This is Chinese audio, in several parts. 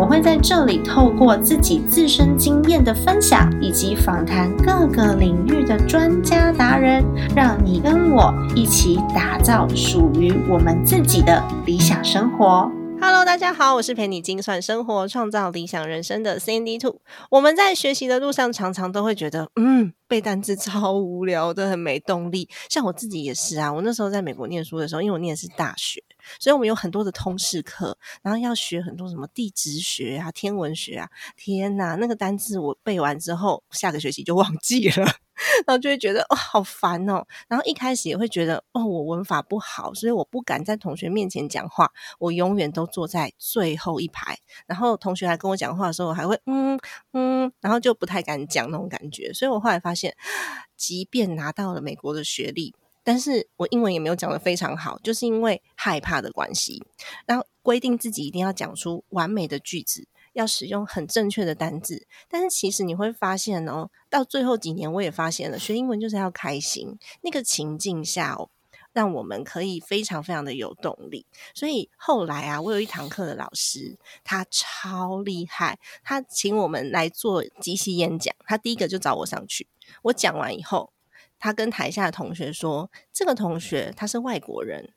我会在这里透过自己自身经验的分享，以及访谈各个领域的专家达人，让你跟我一起打造属于我们自己的理想生活。Hello，大家好，我是陪你精算生活、创造理想人生的 Cindy Two。我们在学习的路上，常常都会觉得，嗯，背单词超无聊的，很没动力。像我自己也是啊，我那时候在美国念书的时候，因为我念的是大学，所以我们有很多的通识课，然后要学很多什么地质学啊、天文学啊。天哪，那个单字我背完之后，下个学期就忘记了。然后就会觉得哦，好烦哦。然后一开始也会觉得哦，我文法不好，所以我不敢在同学面前讲话。我永远都坐在最后一排。然后同学来跟我讲话的时候，我还会嗯嗯，然后就不太敢讲那种感觉。所以我后来发现，即便拿到了美国的学历，但是我英文也没有讲的非常好，就是因为害怕的关系。然后规定自己一定要讲出完美的句子。要使用很正确的单字，但是其实你会发现哦，到最后几年我也发现了，学英文就是要开心，那个情境下哦，让我们可以非常非常的有动力。所以后来啊，我有一堂课的老师，他超厉害，他请我们来做即席演讲，他第一个就找我上去，我讲完以后，他跟台下的同学说：“这个同学他是外国人，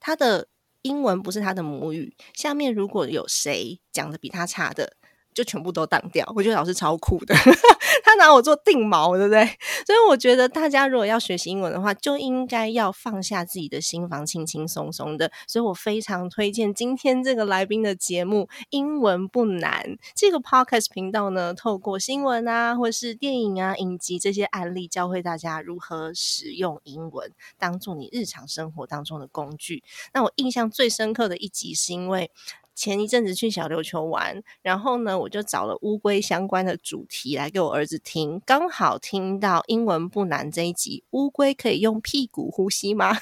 他的。”英文不是他的母语，下面如果有谁讲的比他差的。就全部都当掉，我觉得老师超酷的，他拿我做定锚，对不对？所以我觉得大家如果要学习英文的话，就应该要放下自己的心房，轻轻松松的。所以我非常推荐今天这个来宾的节目《英文不难》这个 podcast 频道呢，透过新闻啊，或是电影啊、影集这些案例，教会大家如何使用英文当做你日常生活当中的工具。那我印象最深刻的一集是因为。前一阵子去小琉球玩，然后呢，我就找了乌龟相关的主题来给我儿子听，刚好听到英文不难这一集，乌龟可以用屁股呼吸吗？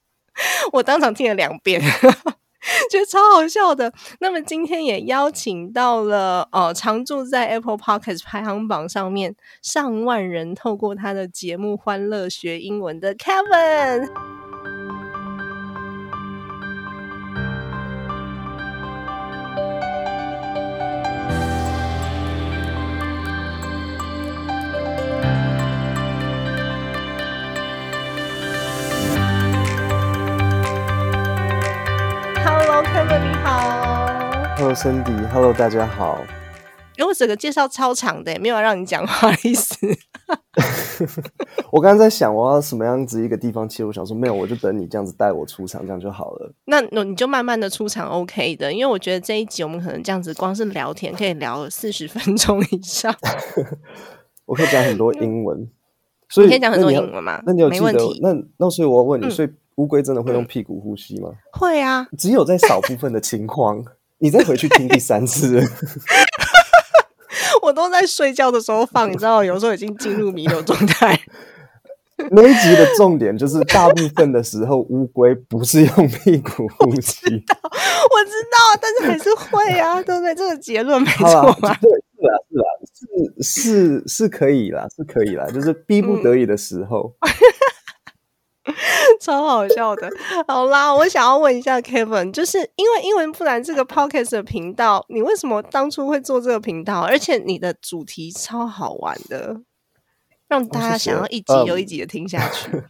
我当场听了两遍，觉得超好笑的。那么今天也邀请到了哦，常驻在 Apple Podcast 排行榜上面上万人透过他的节目欢乐学英文的 Kevin。Hello Cindy，Hello 大家好。因为整个介绍超长的，没有让你讲话的意思。我刚刚在想我要什么样子一个地方切，我想说没有，我就等你这样子带我出场，这样就好了。那那你就慢慢的出场，OK 的。因为我觉得这一集我们可能这样子光是聊天可以聊四十分钟以上。我可以讲很多英文，所以可以讲很多英文吗？那你有记得？那那所以我要问你，所以乌龟真的会用屁股呼吸吗？会啊，只有在少部分的情况。你再回去听第三次，我都在睡觉的时候放，你知道，有时候已经进入弥留状态。那一集的重点就是，大部分的时候乌龟不是用屁股呼吸。我知道，但是还是会啊，对不对？这个结论没错吧？对，是啊，是啊，是是是可以啦，是可以啦，就是逼不得已的时候。超好笑的，好啦，我想要问一下 Kevin，就是因为英文不难这个 Podcast 的频道，你为什么当初会做这个频道？而且你的主题超好玩的，让大家想要一集又一集的听下去。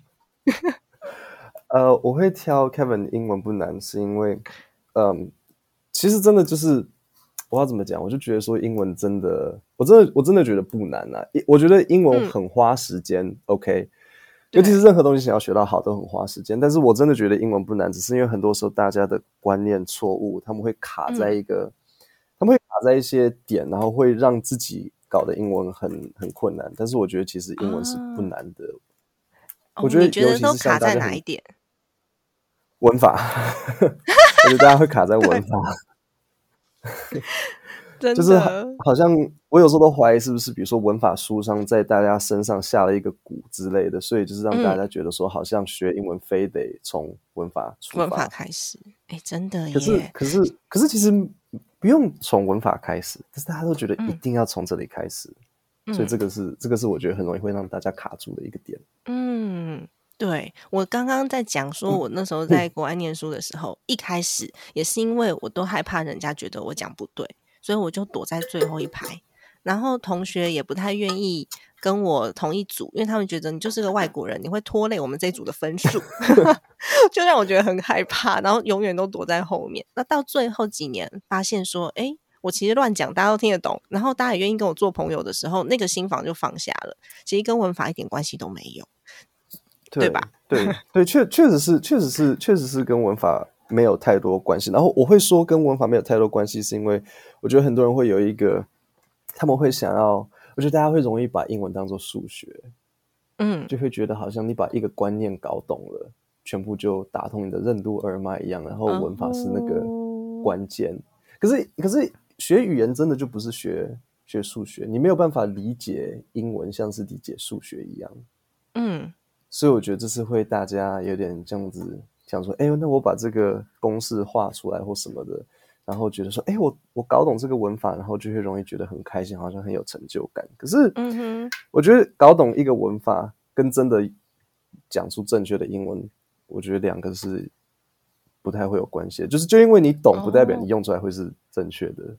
呃，我会挑 Kevin 英文不难，是因为，嗯，其实真的就是我要怎么讲，我就觉得说英文真的，我真的我真的觉得不难啊。我觉得英文很花时间，OK。尤其是任何东西想要学到好都很花时间，但是我真的觉得英文不难，只是因为很多时候大家的观念错误，他们会卡在一个，他们会卡在一些点，然后会让自己搞的英文很很困难。但是我觉得其实英文是不难的。我觉得你觉得都卡在哪一点？文法，我觉得大家会卡在文法。真就是，好像我有时候都怀疑是不是，比如说文法书上在大家身上下了一个蛊之类的，所以就是让大家觉得说，好像学英文非得从文法出文法开始，哎，真的可是耶，可是可是其实不用从文法开始，但是大家都觉得一嗯。定要从这里开始，所以这个是这个是我觉得很容易会让大家卡住的一个点。嗯，对我刚刚在讲说，我那时候在国外念书的时候，一开始也是因为我都害怕人家觉得我讲不对，所以我就躲在最后一排，然后同学也不太愿意跟我同一组，因为他们觉得你就是个外国人，你会拖累我们这一组的分数，就让我觉得很害怕，然后永远都躲在后面。那到最后几年，发现说，哎，我其实乱讲，大家都听得懂，然后大家也愿意跟我做朋友的时候，那个心房就放下了。其实跟文法一点关系都没有。对吧？对对，确确实是，确实是，确实是跟文法没有太多关系。然后我会说跟文法没有太多关系，是因为我觉得很多人会有一个，他们会想要，我觉得大家会容易把英文当做数学，嗯，就会觉得好像你把一个观念搞懂了，全部就打通你的任督二脉一样，然后文法是那个哦关键。可是可是学语言真的就不是学学数学，你没有办法理解英文像是理解数学一样。嗯所以我觉得这次会大家有点这样子想说，哎、那我把这个公式画出来或什么的，然后觉得说，哎、我我搞懂这个文法，然后就会容易觉得很开心，好像很有成就感。可是，嗯哼，我觉得搞懂一个文法跟真的讲出正确的英文，我觉得两个是不太会有关系的。就是就因为你懂，不代表你用出来会是正确的。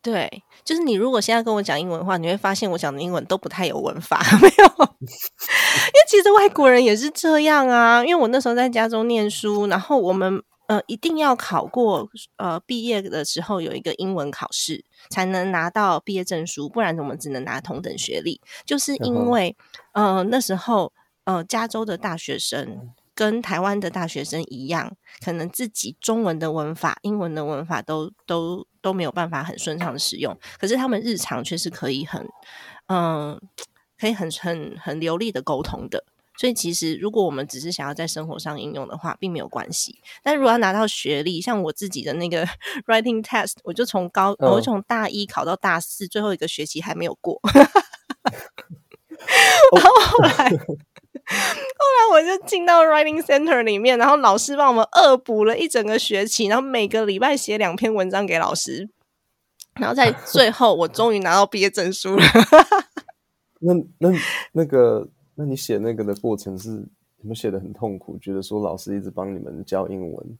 对，就是你如果现在跟我讲英文的话，你会发现我讲的英文都不太有文法，没有。因为其实外国人也是这样啊，因为我那时候在加州念书，然后我们呃一定要考过呃毕业的时候有一个英文考试，才能拿到毕业证书，不然我们只能拿同等学历。就是因为呃那时候呃加州的大学生。跟台湾的大学生一样，可能自己中文的文法、英文的文法都都都没有办法很顺畅的使用，可是他们日常却是可以很嗯、可以很很很流利的沟通的。所以其实，如果我们只是想要在生活上应用的话，并没有关系。但如果要拿到学历，像我自己的那个 writing test，我就从高，嗯我从大一考到大四，最后一个学期还没有过。然后后来，后来我就进到 writing center 里面，然后老师帮我们恶补了一整个学期，然后每个礼拜写两篇文章给老师，然后在最后，我终于拿到毕业证书了。那那那个，那你写那个的过程是有没有写的很痛苦？觉得说老师一直帮你们教英文，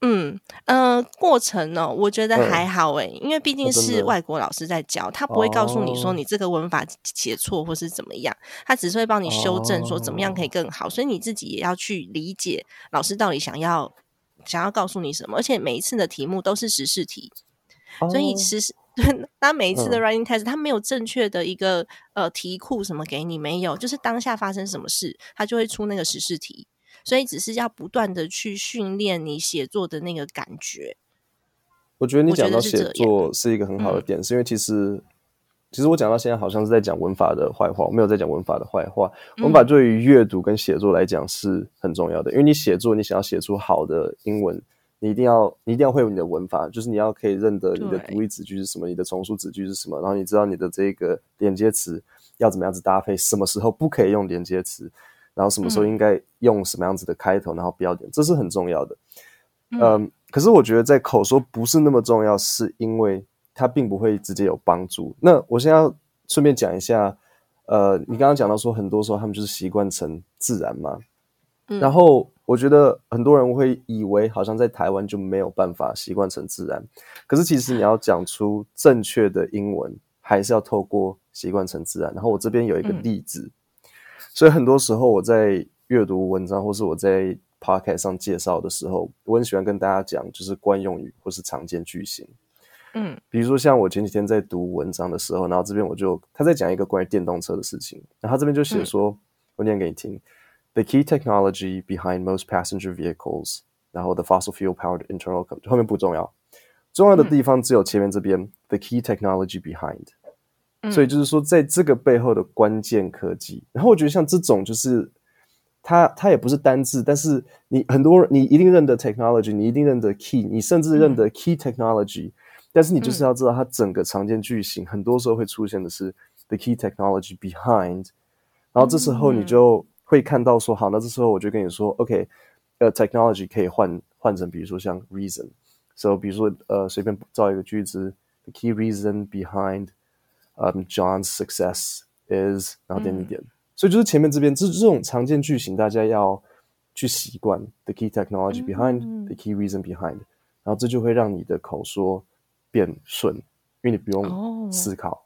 嗯呃，过程呢、我觉得嗯。还好诶、因为毕竟是外国老师在教，他不会告诉你说哦。你这个文法写错或是怎么样，他只是会帮你修正说怎么样可以更好，所以你自己也要去理解老师到底想要想要告诉你什么，而且每一次的题目都是时事题，所以哦。其实对，他每一次的嗯 writing test，他没有正确的一个呃题库什么给你，没有，就是当下发生什么事，他就会出那个实事题，所以只是要不断的去训练你写作的那个感觉。我觉得你讲到写作是一个很好的嗯点，是因为其实其实我讲到现在好像是在讲文法的坏话，我没有在讲文法的坏话。文嗯法对于阅读跟写作来讲是很重要的，因为你写作，你想要写出好的英文，你一定要你一定要会有你的文法，就是你要可以认得你的对独立子句是什么，你的从属子句是什么，然后你知道你的这个连接词要怎么样子搭配，什么时候不可以用连接词，然后什么时候嗯应该用什么样子的开头，然后标点，这是很重要的。嗯嗯，可是我觉得在口说不是那么重要，是因为它并不会直接有帮助。那我现在要顺便讲一下，呃，你刚刚讲到说，很多时候他们就是习惯成自然嘛，嗯然后我觉得很多人会以为好像在台湾就没有办法习惯成自然，可是其实你要讲出正确的英文，还是要透过习惯成自然。然后我这边有一个嗯例子，所以很多时候我在阅读文章或是我在 podcast 上介绍的时候，我很喜欢跟大家讲就是惯用语或是常见句型。嗯比如说像我前几天在读文章的时候，然后这边我就他在讲一个关于电动车的事情，然后他这边就写说，我念给你听：The key technology behind most passenger vehicles，然后 the fossil fuel powered internal 后面不重要，重要的地方只有前面这边、the key technology behind。所以就是说，在这个背后的关键科技，然后我觉得像这种就是它它也不是单字，但是你很多你一定认得 technology，你一定认得 key，你甚至认得 key technology，、但是你就是要知道它整个常见句型，很多时候会出现的是 the key technology behind，然后这时候你就会看到说，好，那这时候我就跟你说，OK，呃，technology 可以换换成比如说像 reason，so 比如说呃随便造一个句子，the key reason behind，嗯，John's success is，然后点点点，所以就是前面这边这这种常见句型，大家要去习惯 the key technology behind，the key reason behind，然后这就会让你的口说。变顺，因为你不用思考。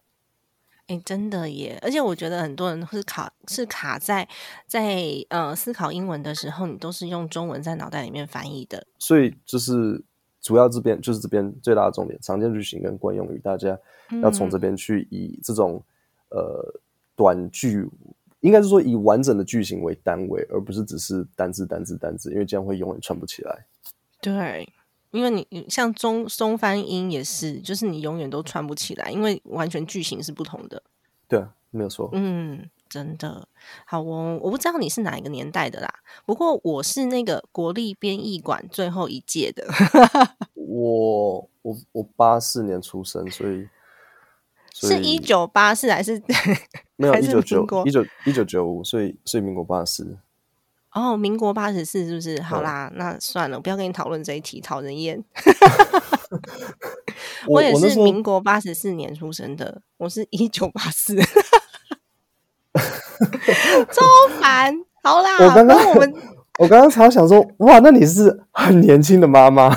哎，真的耶！而且我觉得很多人是卡是卡在在呃思考英文的时候，你都是用中文在脑袋里面翻译的。所以就是主要这边就是这边最大的重点，常见句型跟惯用语，大家要从这边去以这种呃短句，应该是说以完整的句型为单位，而不是只是单字单字单字，因为这样会永远串不起来。对。因为你像中中翻英也是，就是你永远都串不起来，因为完全句型是不同的。对，没有错。嗯，真的好哦。我不知道你是哪一个年代的啦，不过我是那个国立编译馆最后一届的。我我我八四年出生，所以是一九八四还是 没有一九九一九一九九五，所以所以民国八四。哦，民国八十四是不是？好啦，那算了，不要跟你讨论这一题，讨人厌。我也是民国八十四年出生的，我是一九八四，超烦。好啦，我刚刚我们，我刚刚才想说，哇，那你是很年轻的妈妈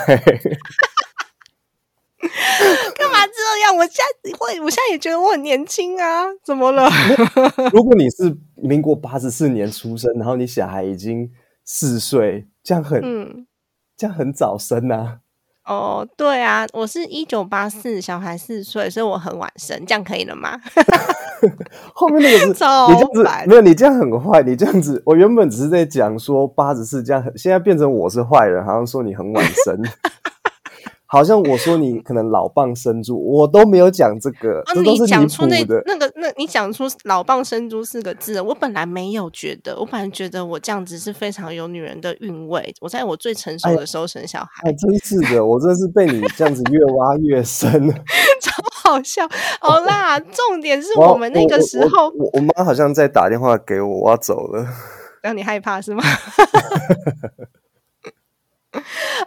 这样？我现在会，我现在也觉得我很年轻啊，怎么了？如果你是民国八十四年出生，然后你小孩已经四岁，这样很，嗯，这样很早生呐。哦，对啊，我是一九八四，小孩四岁，所以我很晚生，这样可以了吗？后面那个是 你这样子，没有你这样很坏，你这样子，我原本只是在讲说八十四这样，现在变成我是坏人，好像说你很晚生。好像我说你可能老蚌生珠，我都没有讲这个，这都是讲出那的。那个，那你讲出老蚌生珠四个字，我本来没有觉得，我本来觉得我这样子是非常有女人的韵味。我在我最成熟的时候生小孩，哎真是的，我真的是被你这样子越挖越深，超好笑。好啦，重点是我们那个时候，我我妈好像在打电话给我，我要走了，让你害怕是吗？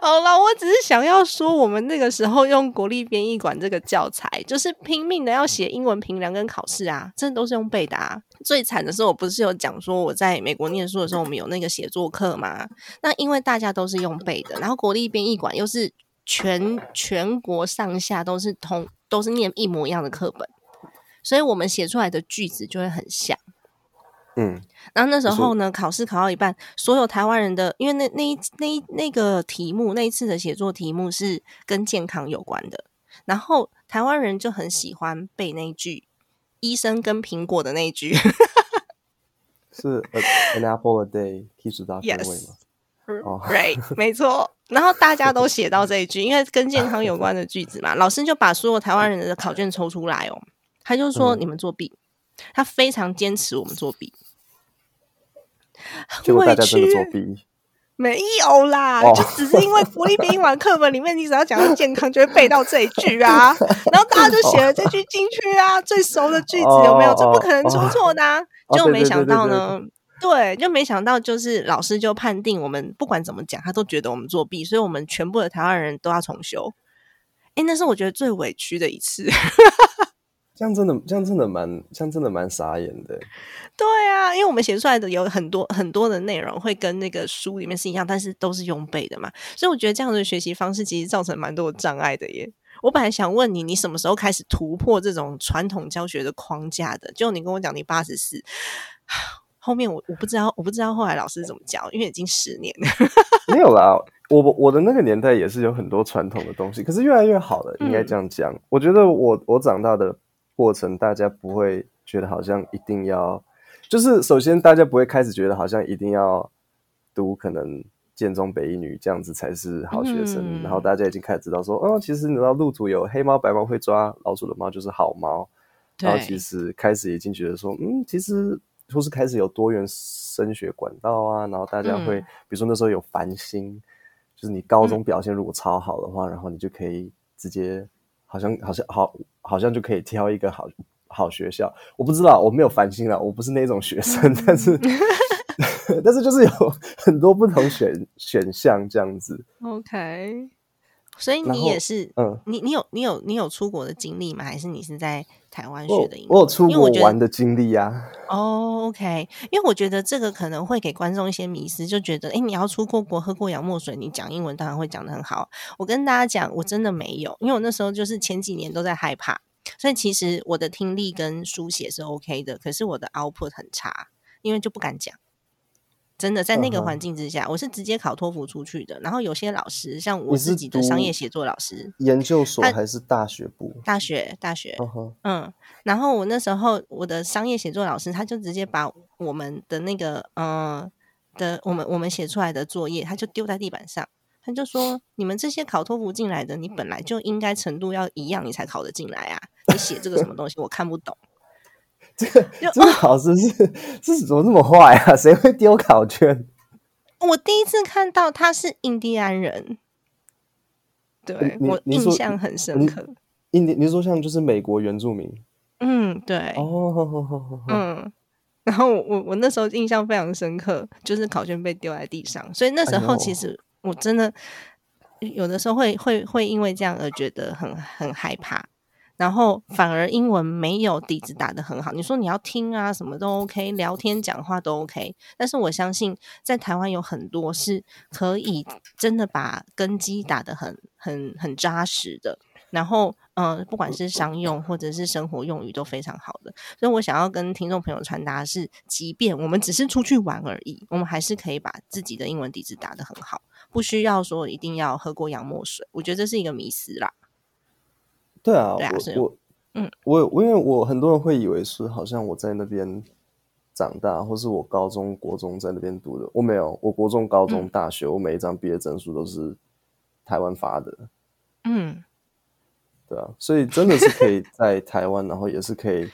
好了，我只是想要说，我们那个时候用国立编译馆这个教材，就是拼命的要写英文评量跟考试啊，真的都是用背的啊。最惨的是，我不是有讲说我在美国念书的时候，我们有那个写作课嘛？那因为大家都是用背的，然后国立编译馆又是全全国上下都是同都是念一模一样的课本，所以我们写出来的句子就会很像。嗯，然后那时候呢，考试考到一半，所有台湾人的，因为那那一那一那个题目，那一次的写作题目是跟健康有关的，然后台湾人就很喜欢背那句“医生跟苹果”的那一句，是 “An apple a day keeps the doctor away” 吗？哦，Right，没错。然后大家都写到这一句，因为跟健康有关的句子嘛，老师就把所有台湾人的考卷抽出来哦，他就说你们作弊，他非常坚持我们作弊。结果大家真的作弊？没有啦，就只是因为国立编译馆课本里面，你只要讲到健康，就会背到这一句啊，然后大家就写了这句进去啊，最熟的句子有没有？这不可能出错的，就没想到呢。对，就没想到，就是老师就判定我们不管怎么讲，他都觉得我们作弊，所以我们全部的台湾人都要重修。哎，那是我觉得最委屈的一次。这样真的，这样真的蛮，这样真的蛮傻眼的。对啊，因为我们写出来的有很多很多的内容会跟那个书里面是一样，但是都是用背的嘛，所以我觉得这样的学习方式其实造成蛮多的障碍的耶。我本来想问你，你什么时候开始突破这种传统教学的框架的？就你跟我讲你八十四，后面我我不知道，我不知道后来老师怎么教，因为已经十年了。没有啦，我我的那个年代也是有很多传统的东西，可是越来越好了，应该这样讲。我觉得我我长大的。过程大家不会觉得好像一定要，就是首先大家不会开始觉得好像一定要读可能建中北一女这样子才是好学生，然后大家已经开始知道说，哦，其实你知道路途有黑猫白猫会抓老鼠的猫就是好猫，然后其实开始已经觉得说，嗯，其实或是开始有多元升学管道啊，然后大家会比如说那时候有繁星，就是你高中表现如果超好的话，然后你就可以直接。好像好像好好像就可以挑一个好好学校。我不知道，我没有烦心了，我不是那种学生，但是 但是就是有很多不同选选项这样子。OK，所以你也是，嗯，你你有你有你有出国的经历吗？还是你是在台湾学的英文？我有出国玩的经历啊。哦，OK，因为我觉得这个可能会给观众一些迷思，就觉得，诶，你要出过国，喝过洋墨水，你讲英文当然会讲得很好。我跟大家讲，我真的没有，因为我那时候就是前几年都在害怕，所以其实我的听力跟书写是 OK 的，可是我的 output 很差，因为就不敢讲。真的在那个环境之下，我是直接考托福出去的。然后有些老师，像我自己的商业写作老师，研究所还是大学部？大学大学，嗯然后我那时候我的商业写作老师，他就直接把我们的那个嗯、呃的我们我们写出来的作业，他就丢在地板上，他就说：“你们这些考托福进来的，你本来就应该程度要一样，你才考得进来啊！你写这个什么东西，我看不懂。这个 就这个老师是是怎么这么坏啊？谁会丢考卷？我第一次看到他是印第安人，对我印象很深刻。印第你说像就是美国原住民嗯，对，哦，好好好好好嗯，然后我我那时候印象非常深刻，就是考卷被丢在地上，所以那时候其实我真的有的时候会会会因为这样而觉得很很害怕，然后反而英文没有底子打得很好。你说你要听啊，什么都 OK，聊天讲话都 OK，但是我相信在台湾有很多是可以真的把根基打得很很很扎实的。然后，呃，不管是商用或者是生活用语都非常好的，所以我想要跟听众朋友传达是，即便我们只是出去玩而已，我们还是可以把自己的英文底子打得很好，不需要说一定要喝过洋墨水。我觉得这是一个迷思啦。对啊，对啊我我嗯，我我因为我很多人会以为是好像我在那边长大，或是我高中、国中在那边读的，我没有，我国中、高中、嗯大学，我每一张毕业证书都是台湾发的，嗯，对啊，所以真的是可以在 台湾，然后也是可以，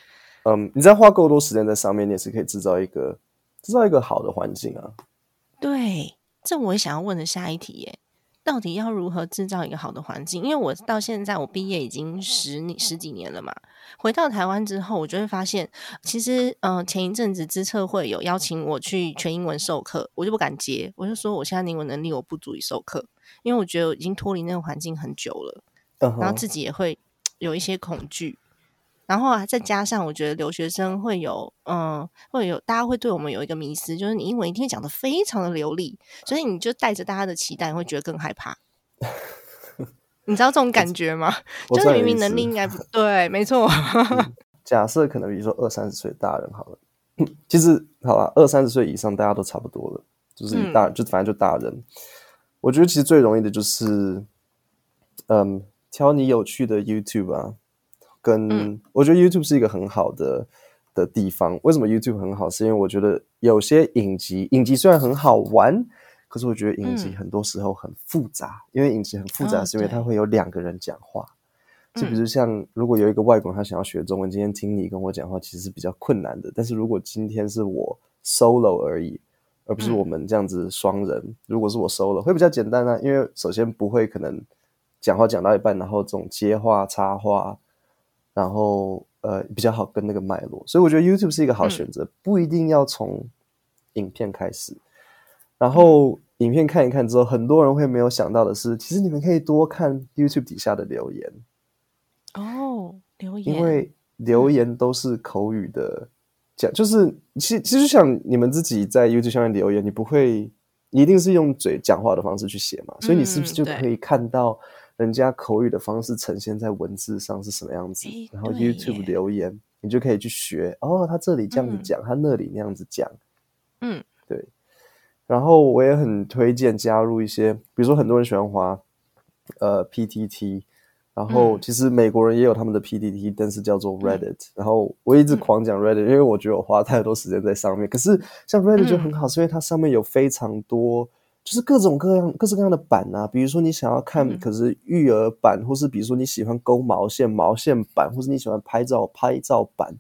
嗯，你只要花够多时间在上面，你也是可以制造一个制造一个好的环境啊。对，这我也想要问的下一题耶。到底要如何制造一个好的环境？因为我到现在我毕业已经十年十几年了嘛，回到台湾之后，我就会发现，其实嗯、呃前一阵子资策会有邀请我去全英文授课，我就不敢接，我就说我现在英文能力我不足以授课，因为我觉得我已经脱离那个环境很久了。然后自己也会有一些恐惧，然后啊，再加上我觉得留学生会有，嗯，会有大家会对我们有一个迷思，就是你英文一定会讲的非常的流利，所以你就带着大家的期待，会觉得更害怕。你知道这种感觉吗？就是明明能力应该不对，没错。假设可能比如说二三十岁大人好了，其实好了，二三十岁以上大家都差不多了，就是以大、就反正就大人。我觉得其实最容易的就是，嗯，挑你有趣的 YouTube 啊，跟、嗯我觉得 YouTube 是一个很好的的地方。为什么 YouTube 很好？是因为我觉得有些影集，影集虽然很好玩，可是我觉得影集嗯很多时候很复杂，因为影集很复杂，哦是因为它对会有两个人讲话。就比嗯如像，如果有一个外国人他想要学中文，今天听你跟我讲话，其实是比较困难的。但是如果今天是我 solo 而已，而不是嗯我们这样子双人，如果是我 solo 会比较简单啊，因为首先不会可能讲话讲到一半，然后这种接话插话，然后呃比较好跟那个脉络，所以我觉得 YouTube 是一个好选择，不一定要从影片开始。然后影片看一看之后，很多人会没有想到的是，其实你们可以多看 YouTube 底下的留言。哦，留言，因为留言都是口语的讲，就是其其实像你们自己在 YouTube 上面留言，你不会，你一定是用嘴讲话的方式去写嘛，所以你是不是就可以看到人家口语的方式呈现在文字上是什么样子诶？然后 YouTube 留言，你就可以去学哦，他这里这样子嗯讲，他那里那样子讲。嗯对然后我也很推荐加入一些，比如说很多人喜欢滑呃 PTT，然后嗯其实美国人也有他们的 PTT，但是叫做 Reddit、然后我一直狂讲 Reddit，、因为我觉得我花太多时间在上面。可是像 Reddit 就很好，是因为它上面有非常多。就是各种各样、各式各样的版啊，比如说你想要看，嗯。可是育儿版，或是比如说你喜欢勾毛线、毛线版，或是你喜欢拍照、拍照版，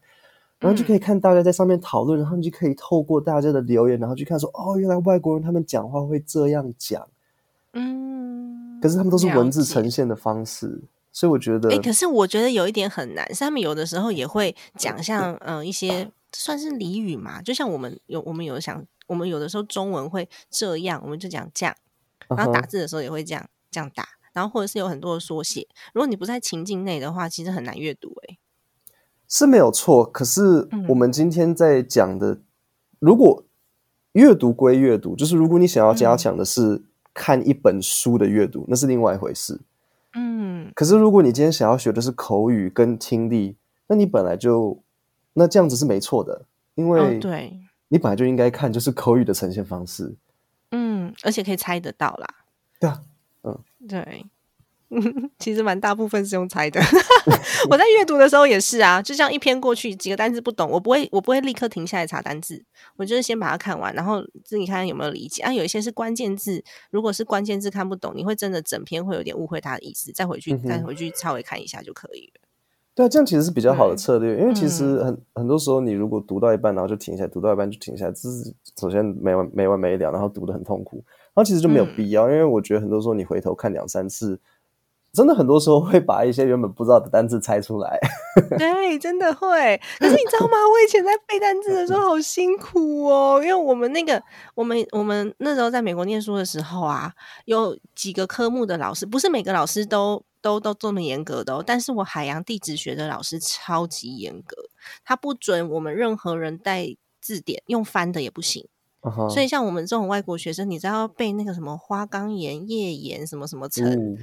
然后就可以看大家在上面讨论，然后你就可以透过大家的留言，然后去看说，哦，原来外国人他们讲话会这样讲，嗯，可是他们都是文字呈现的方式，所以我觉得，哎，可是我觉得有一点很难，是他们有的时候也会讲像嗯一些算是俚语嘛，就像我们有我们有想，我们有的时候中文会这样，我们就讲这样，然后打字的时候也会这样这样打，然后或者是有很多的缩写，如果你不在情境内的话，其实很难阅读。哎，是没有错，可是我们今天在讲的，如果阅读归阅读，就是如果你想要加强的是看一本书的阅读，那是另外一回事。嗯，可是如果你今天想要学的是口语跟听力，那你本来就那这样子是没错的，因为对，你本来就应该看就是口语的呈现方式。嗯，而且可以猜得到啦。对啊，嗯，对。其实蛮大部分是用猜的。我在阅读的时候也是啊，就像一篇过去几个单字不懂，我不会我不会立刻停下来查单字，我就是先把它看完，然后自己看看有没有理解啊。有一些是关键字，如果是关键字看不懂，你会真的整篇会有点误会它的意思，再回去再回去稍微看一下就可以了。对啊，这样其实是比较好的策略，因为其实很很多时候你如果读到一半然后就停下来，读到一半就停下来，这是首先没完没完没了，然后读的很痛苦，然后其实就没有必要，因为我觉得很多时候你回头看两三次。真的很多时候会把一些原本不知道的单字猜出来，对，真的会。可是你知道吗？我以前在背单词的时候好辛苦哦，因为我们那个我们我们那时候在美国念书的时候啊，有几个科目的老师，不是每个老师都都都这么严格的哦。但是我海洋地质学的老师超级严格，他不准我们任何人带字典，用翻的也不行。所以像我们这种外国学生，你知道背那个什么花岗岩、页岩什么什么层。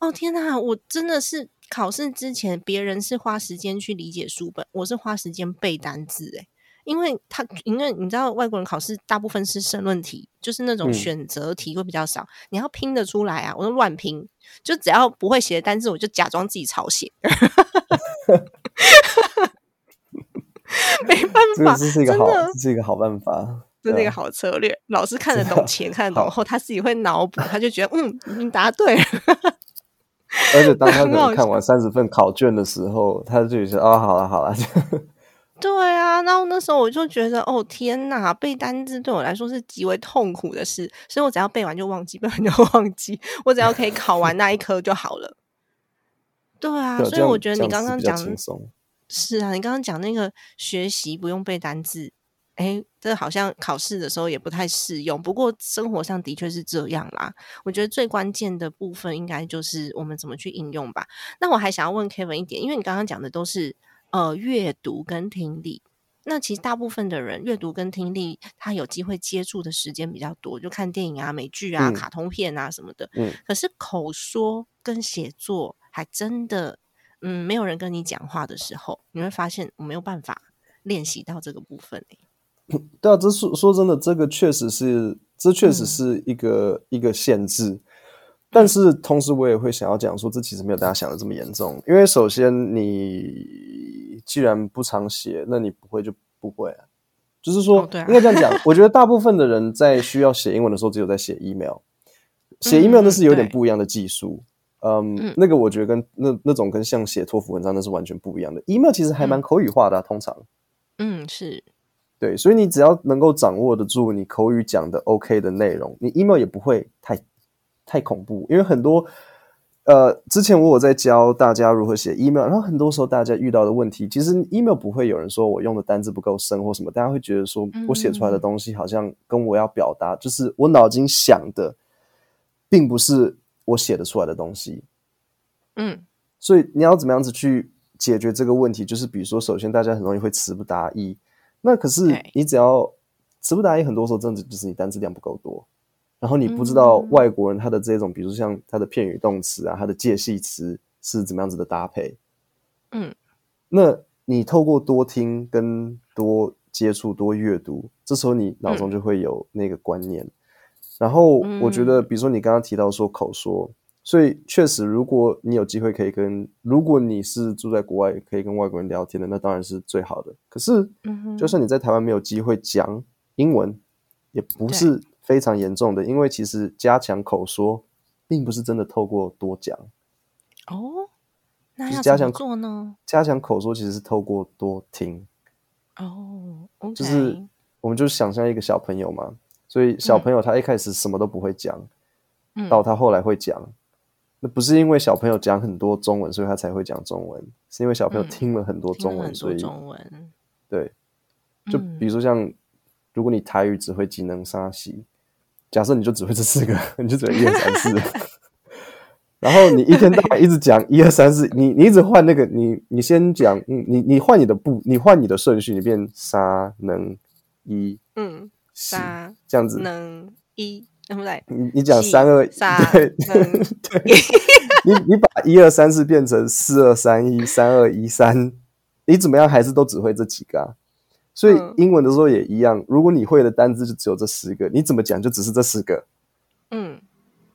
哦天哪！我真的是考试之前，别人是花时间去理解书本，我是花时间背单字。诶因为他因为你知道，外国人考试大部分是申论题，就是那种选择题会比较少，你要拼得出来啊！我都乱拼，就只要不会写的单字，我就假装自己抄写。没办法，这是一个好，这是一个好办法，这是一个好策略。老师看得懂 前，看得懂后，他自己会脑补，他就觉得嗯，你答对了。而且当 他可能看完三十份考卷的时候，他就觉得哦，好了好了。对啊，然后那时候我就觉得哦天哪，背单字对我来说是极为痛苦的事，所以我只要背完就忘记，背完就忘记，我只要可以考完那一科就好了。对啊，所以我觉得你刚刚讲是啊，你刚刚讲那个学习不用背单字。哎，这好像考试的时候也不太适用，不过生活上的确是这样啦。我觉得最关键的部分应该就是我们怎么去应用吧。那我还想要问 Kevin 一点，因为你刚刚讲的都是呃阅读跟听力，那其实大部分的人阅读跟听力，他有机会接触的时间比较多，就看电影啊、美剧啊、卡通片啊什么的。嗯。可是口说跟写作，还真的嗯，没有人跟你讲话的时候，你会发现我没有办法练习到这个部分 对啊，这说说真的，这个确实是，这确实是一个一个限制。但是同时，我也会想要讲说，这其实没有大家想的这么严重。因为首先，你既然不常写，那你不会就不会啊。就是说，应该这样讲。我觉得大部分的人在需要写英文的时候，只有在写 email。写 email 那是有点不一样的技术。嗯，那个我觉得跟那那种跟像写托福文章那是完全不一样的。email 其实还蛮口语化的，通常。嗯，是。对，所以你只要能够掌握得住你口语讲的 OK 的内容，你 email 也不会太太恐怖。因为很多呃，之前我有在教大家如何写 email，然后很多时候大家遇到的问题，其实 email 不会有人说我用的单字不够深或什么，大家会觉得说我写出来的东西好像跟我要表达，就是我脑筋想的，并不是我写的出来的东西。嗯，所以你要怎么样子去解决这个问题？就是比如说，首先大家很容易会词不达意。那可是你只要词不达意，很多时候真的就是你单词量不够多，然后你不知道外国人他的这种，比如像他的片语动词啊，他的介系词是怎么样子的搭配。嗯，那你透过多听跟多接触、多阅读，这时候你脑中就会有那个观念。然后我觉得，比如说你刚刚提到说口说。所以确实，如果你有机会可以跟，如果你是住在国外可以跟外国人聊天的，那当然是最好的。可是，就算你在台湾没有机会讲英文，也不是非常严重的，因为其实加强口说，并不是真的透过多讲。哦，那要加强做呢？加强口说其实是透过多听。哦，就是我们就想象一个小朋友嘛，所以小朋友他一开始什么都不会讲，到他后来会讲。那不是因为小朋友讲很多中文，所以他才会讲中文，是因为小朋友嗯听了很多中文，所以中文，对，就嗯比如说像，如果你台语只会技能沙西，假设你就只会这四个，你就只会一二三四，然后你一天到晚一直讲 一二三四，你你一直换那个，你你先讲，嗯你你换你的步，你换你的顺序，你变沙能一嗯，沙这样子，能一，对不对？你你讲西三二杀对能对，你你把一二三四变成四二三一三二一三，你怎么样还是都只会这几个啊？所以嗯。英文的时候也一样，如果你会的单字就只有这十个，你怎么讲就只是这十个，嗯。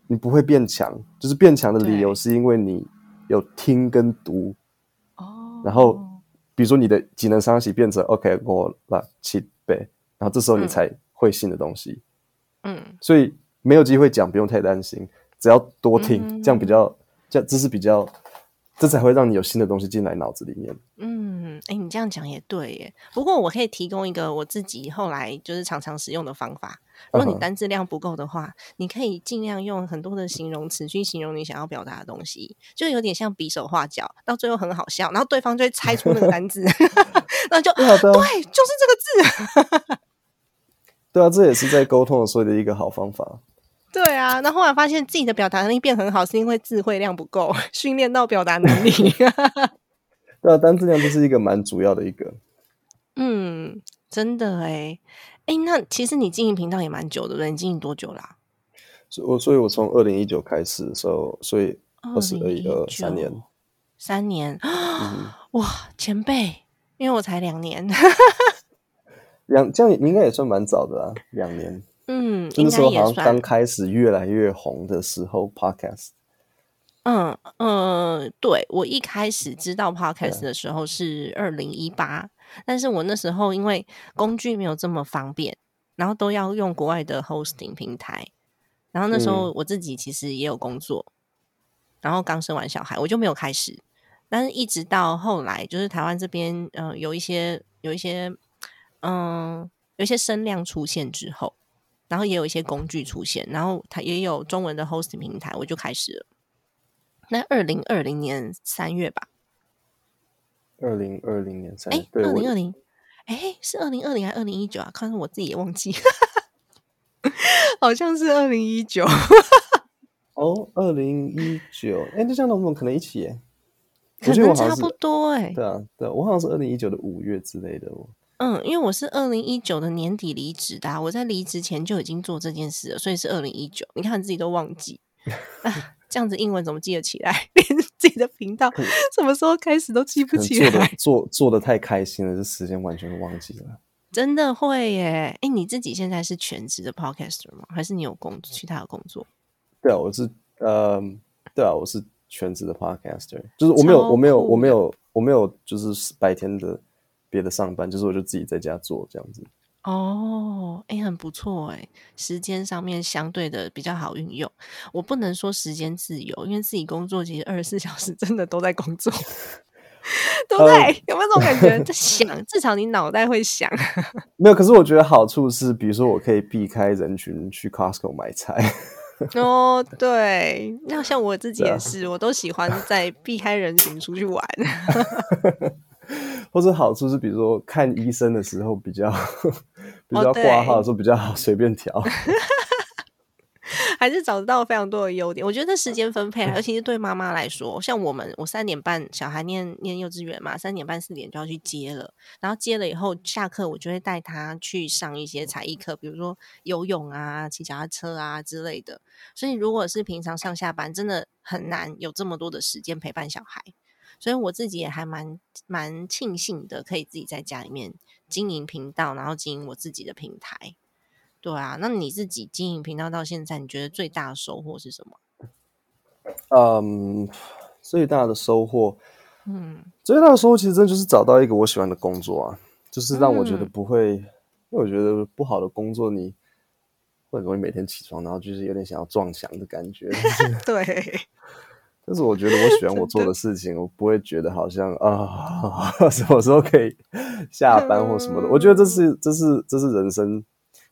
你不会变强。就是变强的理由是因为你有听跟读，哦，然后比如说你的技能商习变成 OK 我六七倍，然后这时候你嗯。才会新的东西。嗯。所以没有机会讲，不用太担心，只要多听，嗯。这样比较，这这是比较，这才会让你有新的东西进来脑子里面。嗯，哎，你这样讲也对耶。不过我可以提供一个我自己后来就是常常使用的方法。如果你单字量不够的话，你可以尽量用很多的形容词去形容你想要表达的东西，就有点像比手画脚，到最后很好笑，然后对方就会猜出那个单字，然后就对，就是这个字。对啊，这也是在沟通的时候的一个好方法。对啊，那后来发现自己的表达能力变很好，是因为智慧量不够，训练到表达能力。对啊，单字量这是一个蛮主要的一个。嗯，真的哎哎，那其实你经营频道也蛮久的，对？你经营多久啦、所以我所以，我从二零一九开始的时候，所以二十二一二2019三年，三年，嗯，哇，前辈，因为我才两年，两这样你应该也算蛮早的啊，两年。嗯，就应那时候好像刚开始越来越红的时候，Podcast。嗯嗯，对我一开始知道啊 podcast 的时候是二零一八，但是我那时候因为工具没有这么方便，然后都要用国外的 hosting 平台，然后那时嗯。候我自己其实也有工作，然后刚生完小孩，我就没有开始，但是一直到后来，就是台湾这边，嗯、有一些有一些，嗯、有一些声量出现之后，然后也有一些工具出现，然后它也有中文的 hosting 平台，我就开始了。那二零二零年三月吧，二零二零年三哎月，，二零二零，哎，是二零二零还是二零一九啊？看我自己也忘记，好像是二零一九。哦，二零一九，哎，那这样的我们可能一起耶。我可能差不多哎、对啊，对啊，我好像是二零一九的五月之类的。我嗯，因为我是二零一九的年底离职的啊、我在离职前就已经做这件事了，所以是二零一九。你看自己都忘记 啊，这样子英文怎么记得起来？连自己的频道什么时候开始都记不起来，做做的太开心了，这时间完全忘记了。真的会耶！哎，你自己现在是全职的 podcaster 吗？还是你有工其他的工作？对啊，我是呃，对啊，我是全职的 podcaster，就是我没有我没有我没有我没有就是白天的别的上班，就是我就自己在家做这样子。哦，哎，很不错哎，时间上面相对的比较好运用。我不能说时间自由，因为自己工作其实二十四 小时真的都在工作，对不对？有没有这种感觉？在想，至少你脑袋会想。没有，可是我觉得好处是，比如说我可以避开人群去 Costco 买菜。哦，对，那像我自己也是，我都喜欢在避开人群出去玩。或者好处是，比如说看医生的时候比较，比如说哦对挂号的时候比较好随便调。还是找得到非常多的优点。我觉得时间分配啊，尤其是对妈妈来说，像我们，我三点半小孩念念幼稚园嘛，三点半四点就要去接了，然后接了以后下课，我就会带他去上一些才艺课，比如说游泳啊、骑脚踏车啊之类的。所以如果是平常上下班，真的很难有这么多的时间陪伴小孩。所以我自己也还蛮蛮庆幸的，可以自己在家里面经营频道，然后经营我自己的平台。对啊，那你自己经营频道到现在，你觉得最大的收获是什么？嗯，最大的收获，嗯最大的收获其实真的就是找到一个我喜欢的工作啊，就是让我觉得嗯不会，因为我觉得不好的工作你会很容易每天起床，然后就是有点想要撞墙的感觉。对，但是我觉得我喜欢我做的事情，我不会觉得好像啊 什么时候可以下班或什么的。我觉得这是这是这是人生，因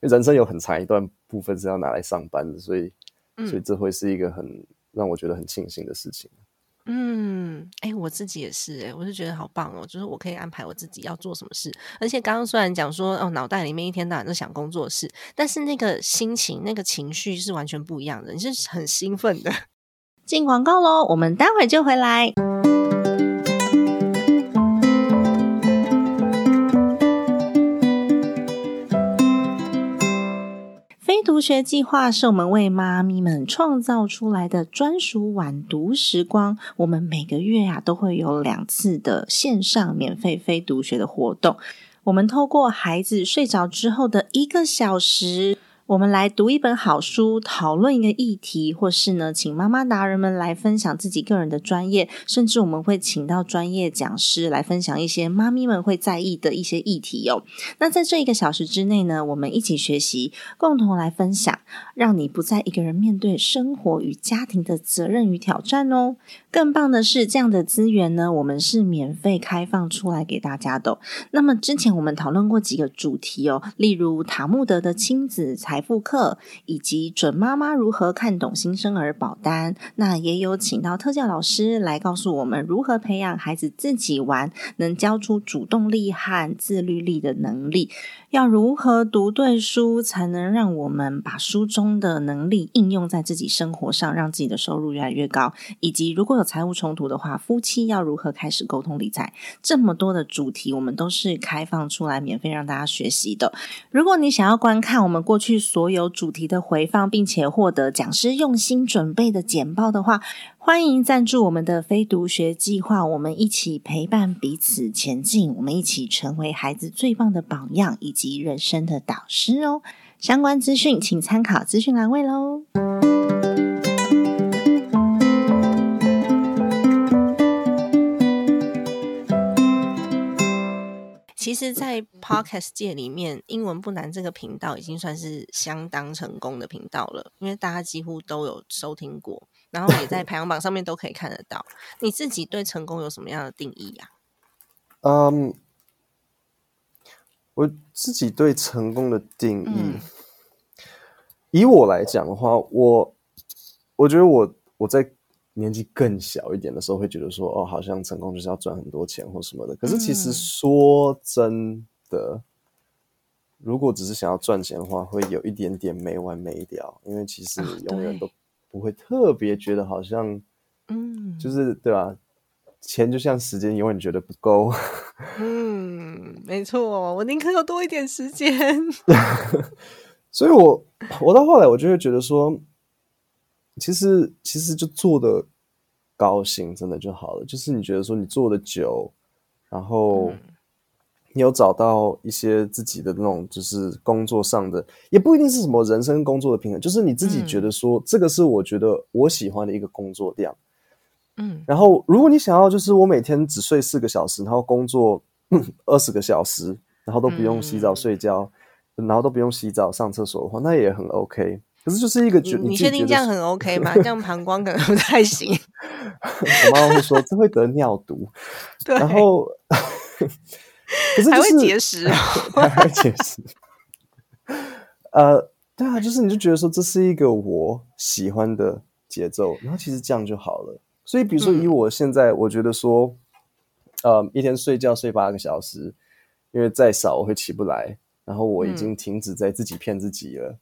为人生有很长一段部分是要拿来上班的，所以所以嗯这会是一个很让我觉得很庆幸的事情。嗯，哎，我自己也是，哎，我是觉得好棒哦，就是我可以安排我自己要做什么事，而且刚刚虽然讲说哦，脑袋里面一天到晚都想工作事，但是那个心情、那个情绪是完全不一样的，你是很兴奋的。进广告喽，我们待会就回来。读学计划是我们为妈咪们创造出来的专属晚读时光。我们每个月啊都会有两次的线上免费非读学的活动。我们透过孩子睡着之后的一个小时。我们来读一本好书，讨论一个议题，或是呢，请妈妈达人们来分享自己个人的专业，甚至我们会请到专业讲师来分享一些妈咪们会在意的一些议题哦。那在这一个小时之内呢，我们一起学习，共同来分享，让你不再一个人面对生活与家庭的责任与挑战哦。更棒的是，这样的资源呢，我们是免费开放出来给大家的。那么之前我们讨论过几个主题哦，例如塔木德的亲子才。复课以及准妈妈如何看懂新生儿保单，那也有请到特教老师来告诉我们如何培养孩子自己玩，能教出主动力和自律力的能力。要如何读对书，才能让我们把书中的能力应用在自己生活上，让自己的收入越来越高？以及如果有财务冲突的话，夫妻要如何开始沟通理财？这么多的主题，我们都是开放出来免费让大家学习的。如果你想要观看我们过去所有主题的回放，并且获得讲师用心准备的简报的话，欢迎赞助我们的非读学计划，我们一起陪伴彼此前进，我们一起成为孩子最棒的榜样以及人生的导师哦。相关资讯请参考资讯栏位喽。其实，在 Podcast 界里面，英文不难这个频道已经算是相当成功的频道了，因为大家几乎都有收听过。然后也在 排行榜上面都可以看得到。你自己对成功有什么样的定义呀？嗯，我自己对成功的定义，以我来讲的话，我我觉得我我在年纪更小一点的时候，会觉得说，哦，好像成功就是要赚很多钱或什么的。可是其实说真的，如果只是想要赚钱的话，会有一点点没完没了，因为其实永远都。不会特别觉得好像，嗯，就是对吧？钱就像时间，永远觉得不够。嗯，没错，我宁可有多一点时间。所以，我我到后来，我就会觉得说，其实其实就做的高兴，真的就好了。就是你觉得说，你做的久，然后。你有找到一些自己的那种，就是工作上的，也不一定是什么人生工作的平衡，就是你自己觉得说，这个是我觉得我喜欢的一个工作量。嗯，然后如果你想要，就是我每天只睡四个小时，然后工作 二十个小时，然后都不用洗澡睡觉，然后都不用洗澡上厕所的话，那也很 OK。可是就是一个，你确定这样很 OK 吗？这样膀胱可能不太行。我妈妈会说这会得尿毒。对，然后。可是还会节食，还会结石。呃，对啊，就是你就觉得说这是一个我喜欢的节奏，然后其实这样就好了。所以，比如说以我现在，我觉得说，呃，一天睡觉睡八个小时，因为再少我会起不来，然后我已经停止在自己骗自己了。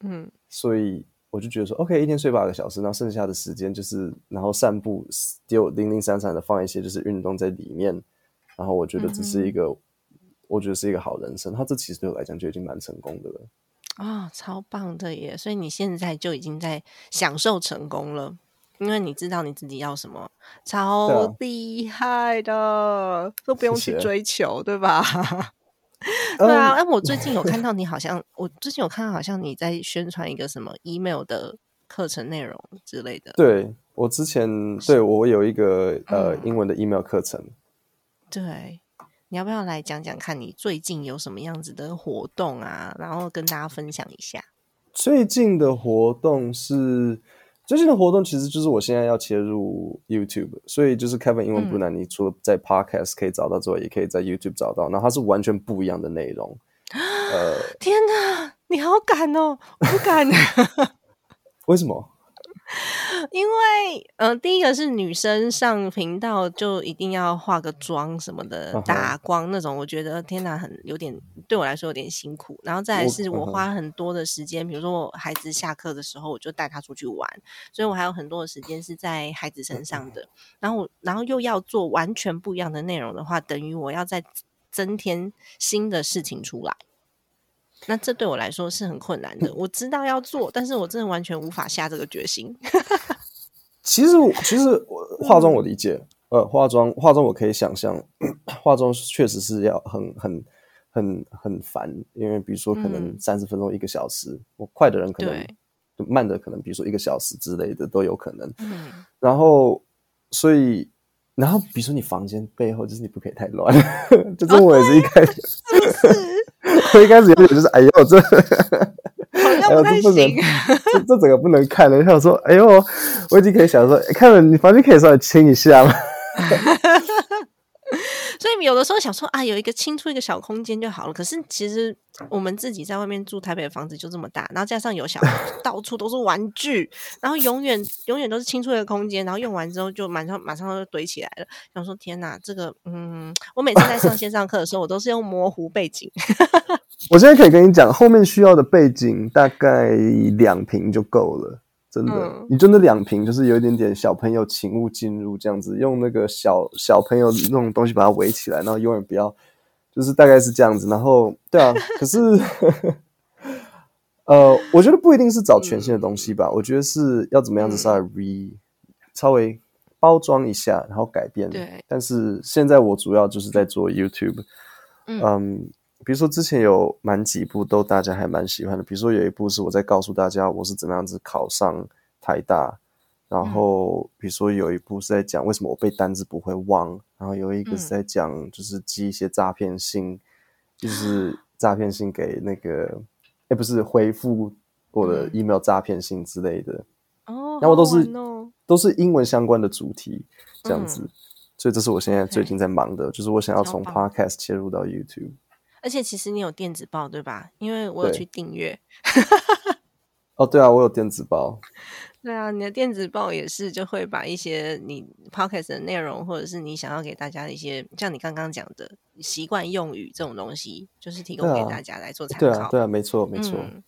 嗯，所以我就觉得说，OK，一天睡八个小时，然后剩下的时间就是，然后散步，丢零零散散的放一些就是运动在里面。然后我觉得这是一个，我觉得是一个好人生。他这其实对我来讲就已经蛮成功的了。啊，超棒的耶！所以你现在就已经在享受成功了，因为你知道你自己要什么，超厉害的，都不用去追求，对吧？对啊。哎，我最近有 看到你，好像我最近有看到，好像你在宣传一个什么 email 的课程内容之类的。对我之前，对我有一个呃英文的 email 课程。对，你要不要来讲讲看你最近有什么样子的活动啊？然后跟大家分享一下。最近的活动是最近的活动，其实就是我现在要切入 YouTube，所以就是 Kevin 英文不难。你除了在 Podcast 可以找到之外，也可以在 YouTube 找到。然后它是完全不一样的内容。呃，天哪，你好敢哦！我不敢。为什么？因为嗯呃，第一个是女生上频道就一定要化个妆什么的，打光那种，我觉得天哪，很有点对我来说有点辛苦。然后再来是我花很多的时间，比如说我孩子下课的时候，我就带他出去玩，所以我还有很多的时间是在孩子身上的。然后我然后又要做完全不一样的内容的话，等于我要再增添新的事情出来。那这对我来说是很困难的。我知道要做，但是我真的完全无法下这个决心。其 实其实我化妆我理解，呃，化妆化妆我可以想象，化妆确实是要很很很很烦，因为比如说可能嗯三十分钟一个小时，我快的人可能慢的可能比如说一个小时之类的都有可能。嗯，然后所以然后比如说你房间背后就是你不可以太乱，就这我也是一开始，我一开始有点就是哎呦 这。好像不太行。这这整个不能看了。想说，哎呦，我已经可以想说，哎看了你房间可以稍微清一下吗？所以有的时候想说啊，有一个清出一个小空间就好了。可是其实我们自己在外面住台北的房子就这么大，然后加上有小孩，到处都是玩具，然后永远永远都是清出一个空间，然后用完之后就马上马上就堆起来了。想说天哪，这个嗯，我每次在上线上课的时候，我都是用模糊背景。我现在可以跟你讲，后面需要的背景大概两瓶就够了，真的。嗯你真的两瓶，就是有一点点小朋友请勿进入这样子，用那个小小朋友那种东西把它围起来，然后永远不要，就是大概是这样子。然后，对啊，可是，呃，我觉得不一定是找全新的东西吧，我觉得是要怎么样子稍微 re、稍微包装一下，然后改变。对但是现在我主要就是在做 YouTube，嗯嗯，比如说之前有蛮几部都大家还蛮喜欢的，比如说有一部是我在告诉大家我是怎么样子考上台大，然后比如说有一部是在讲为什么我背单词不会忘，然后有一个是在讲就是寄一些诈骗信，就是 诈骗信给那个，哎不是回复我的嗯。email 诈骗信之类的，哦，然后都是都是英文相关的主题这样子。嗯所以这是我现在最近在忙的就是我想要从 podcast 切入到 YouTube。而且其实你有电子报对吧？因为我有去订阅。哦，对啊，我有电子报。对啊，你的电子报也是就会把一些你 podcast 的内容，或者是你想要给大家的一些，像你刚刚讲的习惯用语这种东西，就是提供给大家来做参考。对啊，对啊，没错，没错。嗯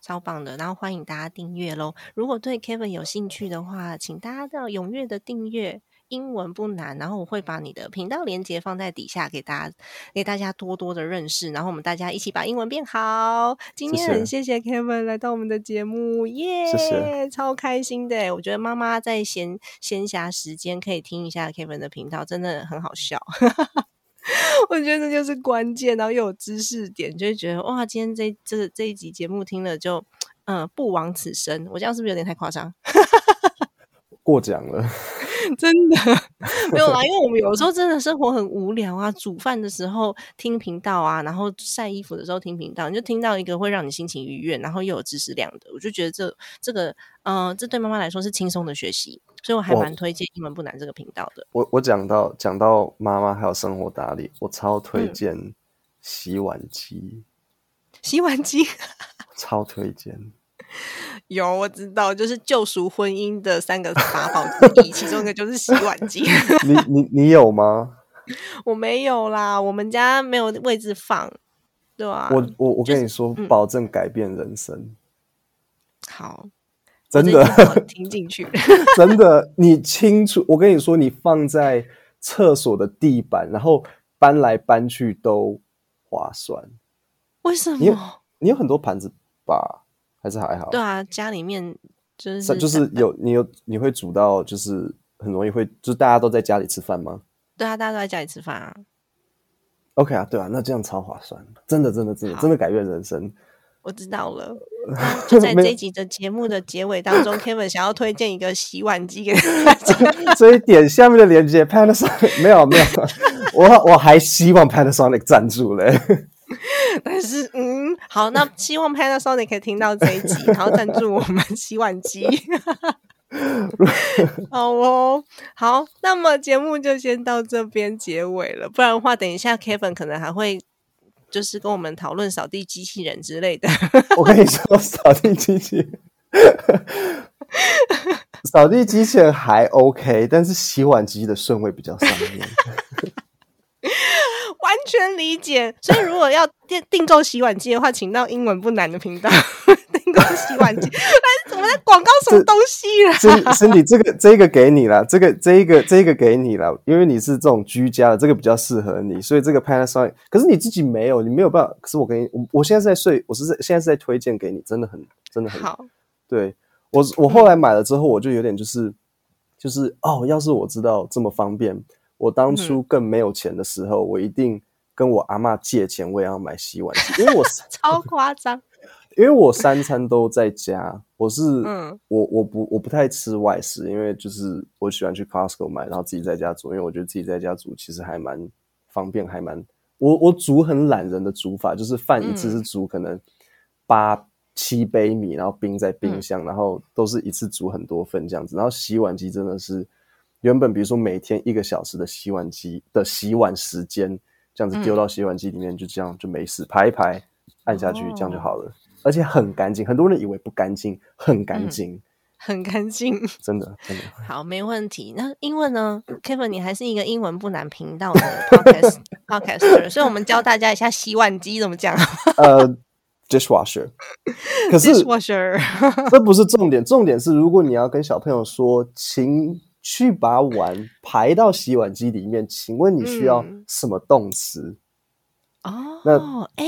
超棒的，然后欢迎大家订阅喽！如果对 Kevin 有兴趣的话，请大家要踊跃的订阅，英文不难。然后我会把你的频道连接放在底下，给大家给大家多多的认识，然后我们大家一起把英文变好。今天很谢谢 Kevin 来到我们的节目，耶、超开心的！我觉得妈妈在闲闲暇时间可以听一下 Kevin 的频道，真的很好笑。我觉得这就是关键，然后又有知识点，就会觉得哇，今天这这这一集节目听了就，嗯、不枉此生。我这样是不是有点太夸张？过奖了。真的没有啦，因为我们有时候真的生活很无聊啊，煮饭的时候听频道啊，然后晒衣服的时候听频道，你就听到一个会让你心情愉悦，然后又有知识量的，我就觉得这这个，嗯、这对妈妈来说是轻松的学习，所以我还蛮推荐英文不难这个频道的。我我讲到讲到妈妈还有生活打理，我超推嗯荐洗碗机，洗碗机 超推荐。有我知道，就是救赎婚姻的三个法宝之一，其中一个就是洗碗机。你你你有吗？我没有啦，我们家没有位置放，对吧、我我我跟你说，嗯保证改变人生，好，真的我听进去。真的。你清楚，我跟你说，你放在厕所的地板，然后搬来搬去都划算。为什你有么？你有很多盘子吧？还是还好？对啊，家里面就是是就是有你有你会煮到，就是很容易会，就是大家都在家里吃饭吗对啊，大家都在家里吃饭啊。？OK 啊，对啊，那这样超划算，真的真的真的真的改变人生。我知道了，那就在这一集的节目的结尾当中，Kevin 想要推荐一个洗碗机给大家。所以点下面的链接，Panasonic 没有没有，我我还希望 Panasonic 赞助嘞。但是，嗯，好，那 希望 Panasonic 可以听到这一集，然后赞助我们洗碗机。好哦，好，那么节目就先到这边结尾了，不然的话，等一下 Kevin 可能还会就是跟我们讨论扫地机器人之类的。我跟你说，扫地机器人扫地机器人还 OK，但是洗碗机的顺位比较上面。完全理解。所以如果要订订购洗碗机的话，请到英文不难的频道 订购洗碗机。哎，我们在广告什么东西啦？身身体这个这个给你了，这个这一个这一个给你了，因为你是这种居家的，这个比较适合你，所以这个 Panasonic。可是你自己没有，你没有办法。可是我给你，我我现在是在睡，我是在现在是在推荐给你，真的很真的很好。对我我后来买了之后，我就有点就是就是哦，要是我知道这么方便，我当初更没有钱的时候，我一定跟我阿妈借钱，我也要买洗碗机，因为我 超夸张。因为我三餐都在家，我是嗯。我我不我不太吃外食，因为就是我喜欢去 Costco 买，然后自己在家煮，因为我觉得自己在家煮其实还蛮方便，还蛮我我煮很懒人的煮法，就是饭一次是煮可能八七杯米，然后冰在冰箱，然后都是一次煮很多份这样子，然后洗碗机真的是原本比如说每天一个小时的洗碗机的洗碗时间，这样子丢到洗碗机里面，就这样就没事，排一排按下去，这样就好了。而且很干净，很多人以为不干净，很干净，很干净，真的真的。好，没问题。那英文呢，Kevin，你还是一个英文不难频道的 podcast podcaster，所以我们教大家一下洗碗机怎么讲。呃，dishwasher，可是 dishwasher，这不是重点，重点是如果你要跟小朋友说，请去把碗排到洗碗机里面，请问你需要什么动词？哦，那哎。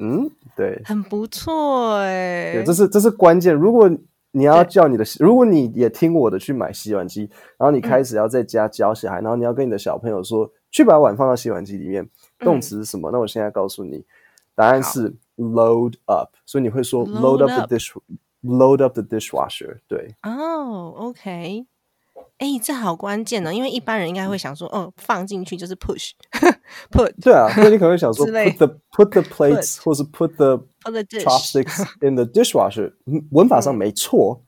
嗯，对，很不错哎，对，这是这是关键。如果你要叫你的，如果你也听我的去买洗碗机，然后你开始要在家教小孩，然后你要跟你的小朋友说，去把碗放到洗碗机里面，动词是什么？那我现在告诉你，答案是 load up，所以你会说 load up the dish，load up the dishwasher。对，哦，OK。哎，这好关键呢，因为一般人应该会想说，哦，放进去就是 push，put。对啊，所以你可能会想说 put the put the plates，或是 put the chopsticks in the dishwasher。文法上没错，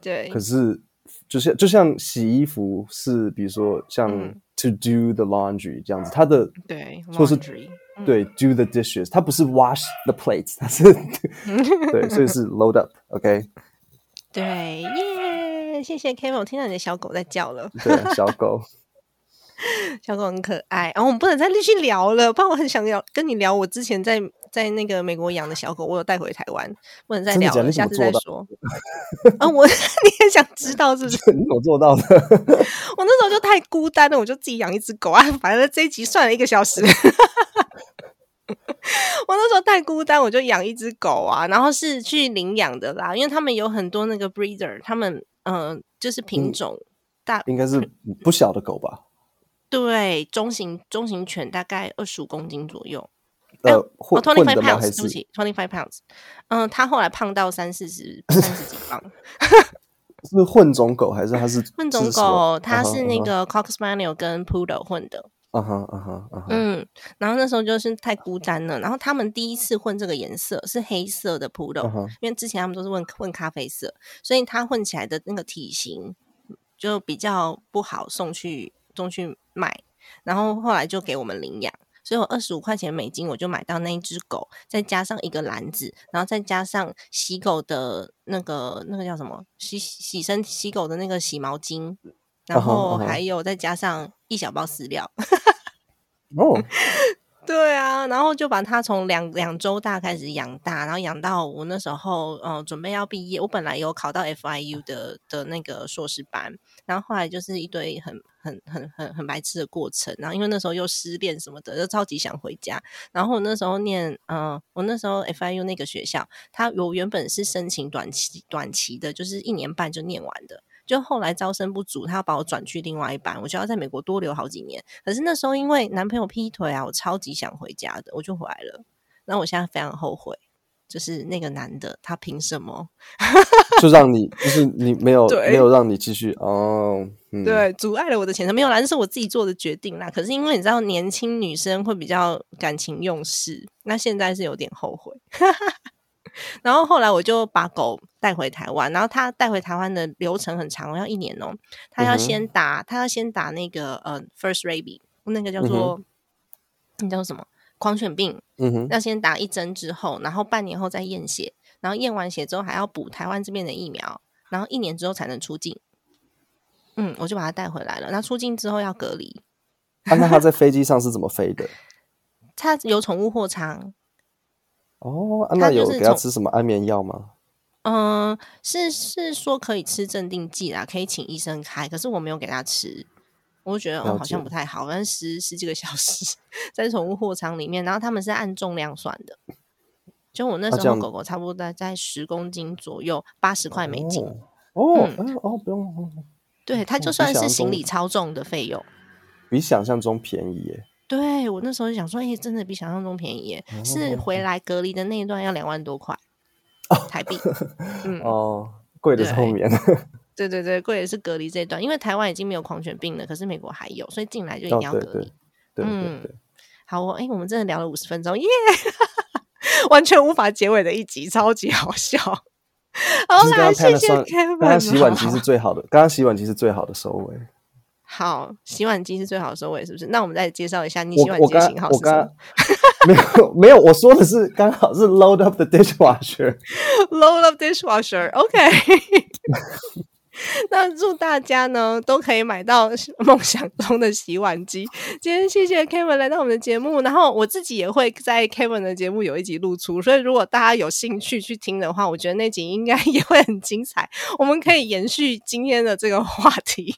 对。可是，就像就像洗衣服是，比如说像 to do the laundry 这样子，它的对，或是对 do the dishes，它不是 wash the plates，它是对，所以是 load up，OK。对，耶！谢谢 Kevin，我听到你的小狗在叫了。对，小狗，小狗很可爱。然后我们不能再继续聊了，不然我很想聊跟你聊我之前在在那个美国养的小狗，我有带回台湾，不能再聊了，下次再说。啊，我 你也想知道是不是？你怎么做到的？我那时候就太孤单了，我就自己养一只狗啊。反正这一集算了一个小时。我那时候太孤单，我就养一只狗啊，然后是去领养的啦，因为他们有很多那个 breeder，他们嗯，就是品种大，应该是不小的狗吧？对，中型中型犬大概二十五公斤左右，呃，twenty five pounds，对不起，twenty five pounds，嗯，它后来胖到三四十 三十几磅，是混种狗还是它是混种狗？它是那个 cocker spaniel 跟 poodle 混的。啊哈啊哈啊哈！嗯，然后那时候就是太孤单了。然后他们第一次混这个颜色是黑色的 poodle，因为之前他们都是混混咖啡色，所以它混起来的那个体型就比较不好送去送去卖。然后后来就给我们领养，所以我二十五块钱美金我就买到那一只狗，再加上一个篮子，然后再加上洗狗的那个那个叫什么洗洗身洗狗的那个洗毛巾。然后还有再加上一小包饲料，哦，对啊，然后就把它从两两周大开始养大，然后养到我那时候，嗯，准备要毕业。我本来有考到 FIU 的的那个硕士班，然后后来就是一堆很很很很很白痴的过程。然后因为那时候又失恋什么的，就超级想回家。然后我那时候念，嗯，我那时候 FIU 那个学校，它我原本是申请短期短期的，就是一年半就念完的。就后来招生不足，他要把我转去另外一班，我就要在美国多留好几年。可是那时候因为男朋友劈腿啊，我超级想回家的，我就回来了。然后我现在非常后悔，就是那个男的他凭什么就让你，就是你没有 没有让你继续哦？对，阻碍了我的前程，没有啦，这是我自己做的决定啦。可是因为你知道，年轻女生会比较感情用事，那现在是有点后悔。然后后来我就把狗带回台湾，然后他带回台湾的流程很长，要一年哦。他要先打，他要先打那个呃，first rabies，那个叫做那叫什么狂犬病。嗯哼，要先打一针之后，然后半年后再验血，然后验完血之后还要补台湾这边的疫苗，然后一年之后才能出境。嗯，我就把它带回来了。那出境之后要隔离，啊，那他在飞机上是怎么飞的？它有宠物货仓，哦，那有给他吃什么安眠药吗？嗯，是是说可以吃镇定剂啦，可以请医生开，可是我没有给他吃，我就觉得哦好像不太好，反正十十几个小时在宠物货仓里面，然后他们是按重量算的，就我那时候狗狗差不多在在十公斤左右，八十块美金，哦，哦，嗯嗯哦，不用，哦对，它就算是行李超重的费用。比想象中便宜耶。对我那时候就想说，哎、真的比想象中便宜耶，是回来隔离的那一段要两万多块台币。嗯，哦，贵的是后面。对对对，贵的是隔离这一段，因为台湾已经没有狂犬病了，可是美国还有，所以进来就一定哦，对对要隔离。对对嗯对，好哦，哎，我们真的聊了五十分钟，耶，完全无法结尾的一集，超级好笑。好啦，谢谢刚洗碗机是最好的，刚刚洗碗机是最好的收尾。好，洗碗机是最好的收尾，是不是？那我们再介绍一下你洗碗机型号是什我刚么没有没有，我说的是刚好是 load up the dishwasher。Load up dishwasher，OK、那祝大家呢都可以买到梦想中的洗碗机。今天谢谢 Kevin 来到我们的节目，然后我自己也会在 Kevin 的节目有一集露出，所以如果大家有兴趣去听的话，我觉得那集应该也会很精彩。我们可以延续今天的这个话题。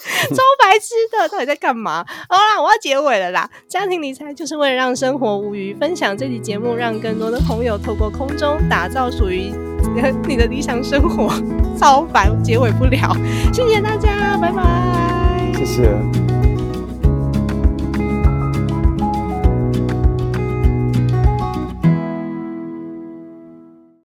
超白痴的，到底在干嘛？好啦，我要结尾了啦。家庭理财就是为了让生活无虞，分享这期节目，让更多的朋友透过空中打造属于你的理想生活。超白，结尾不了。谢谢大家，拜拜。谢谢。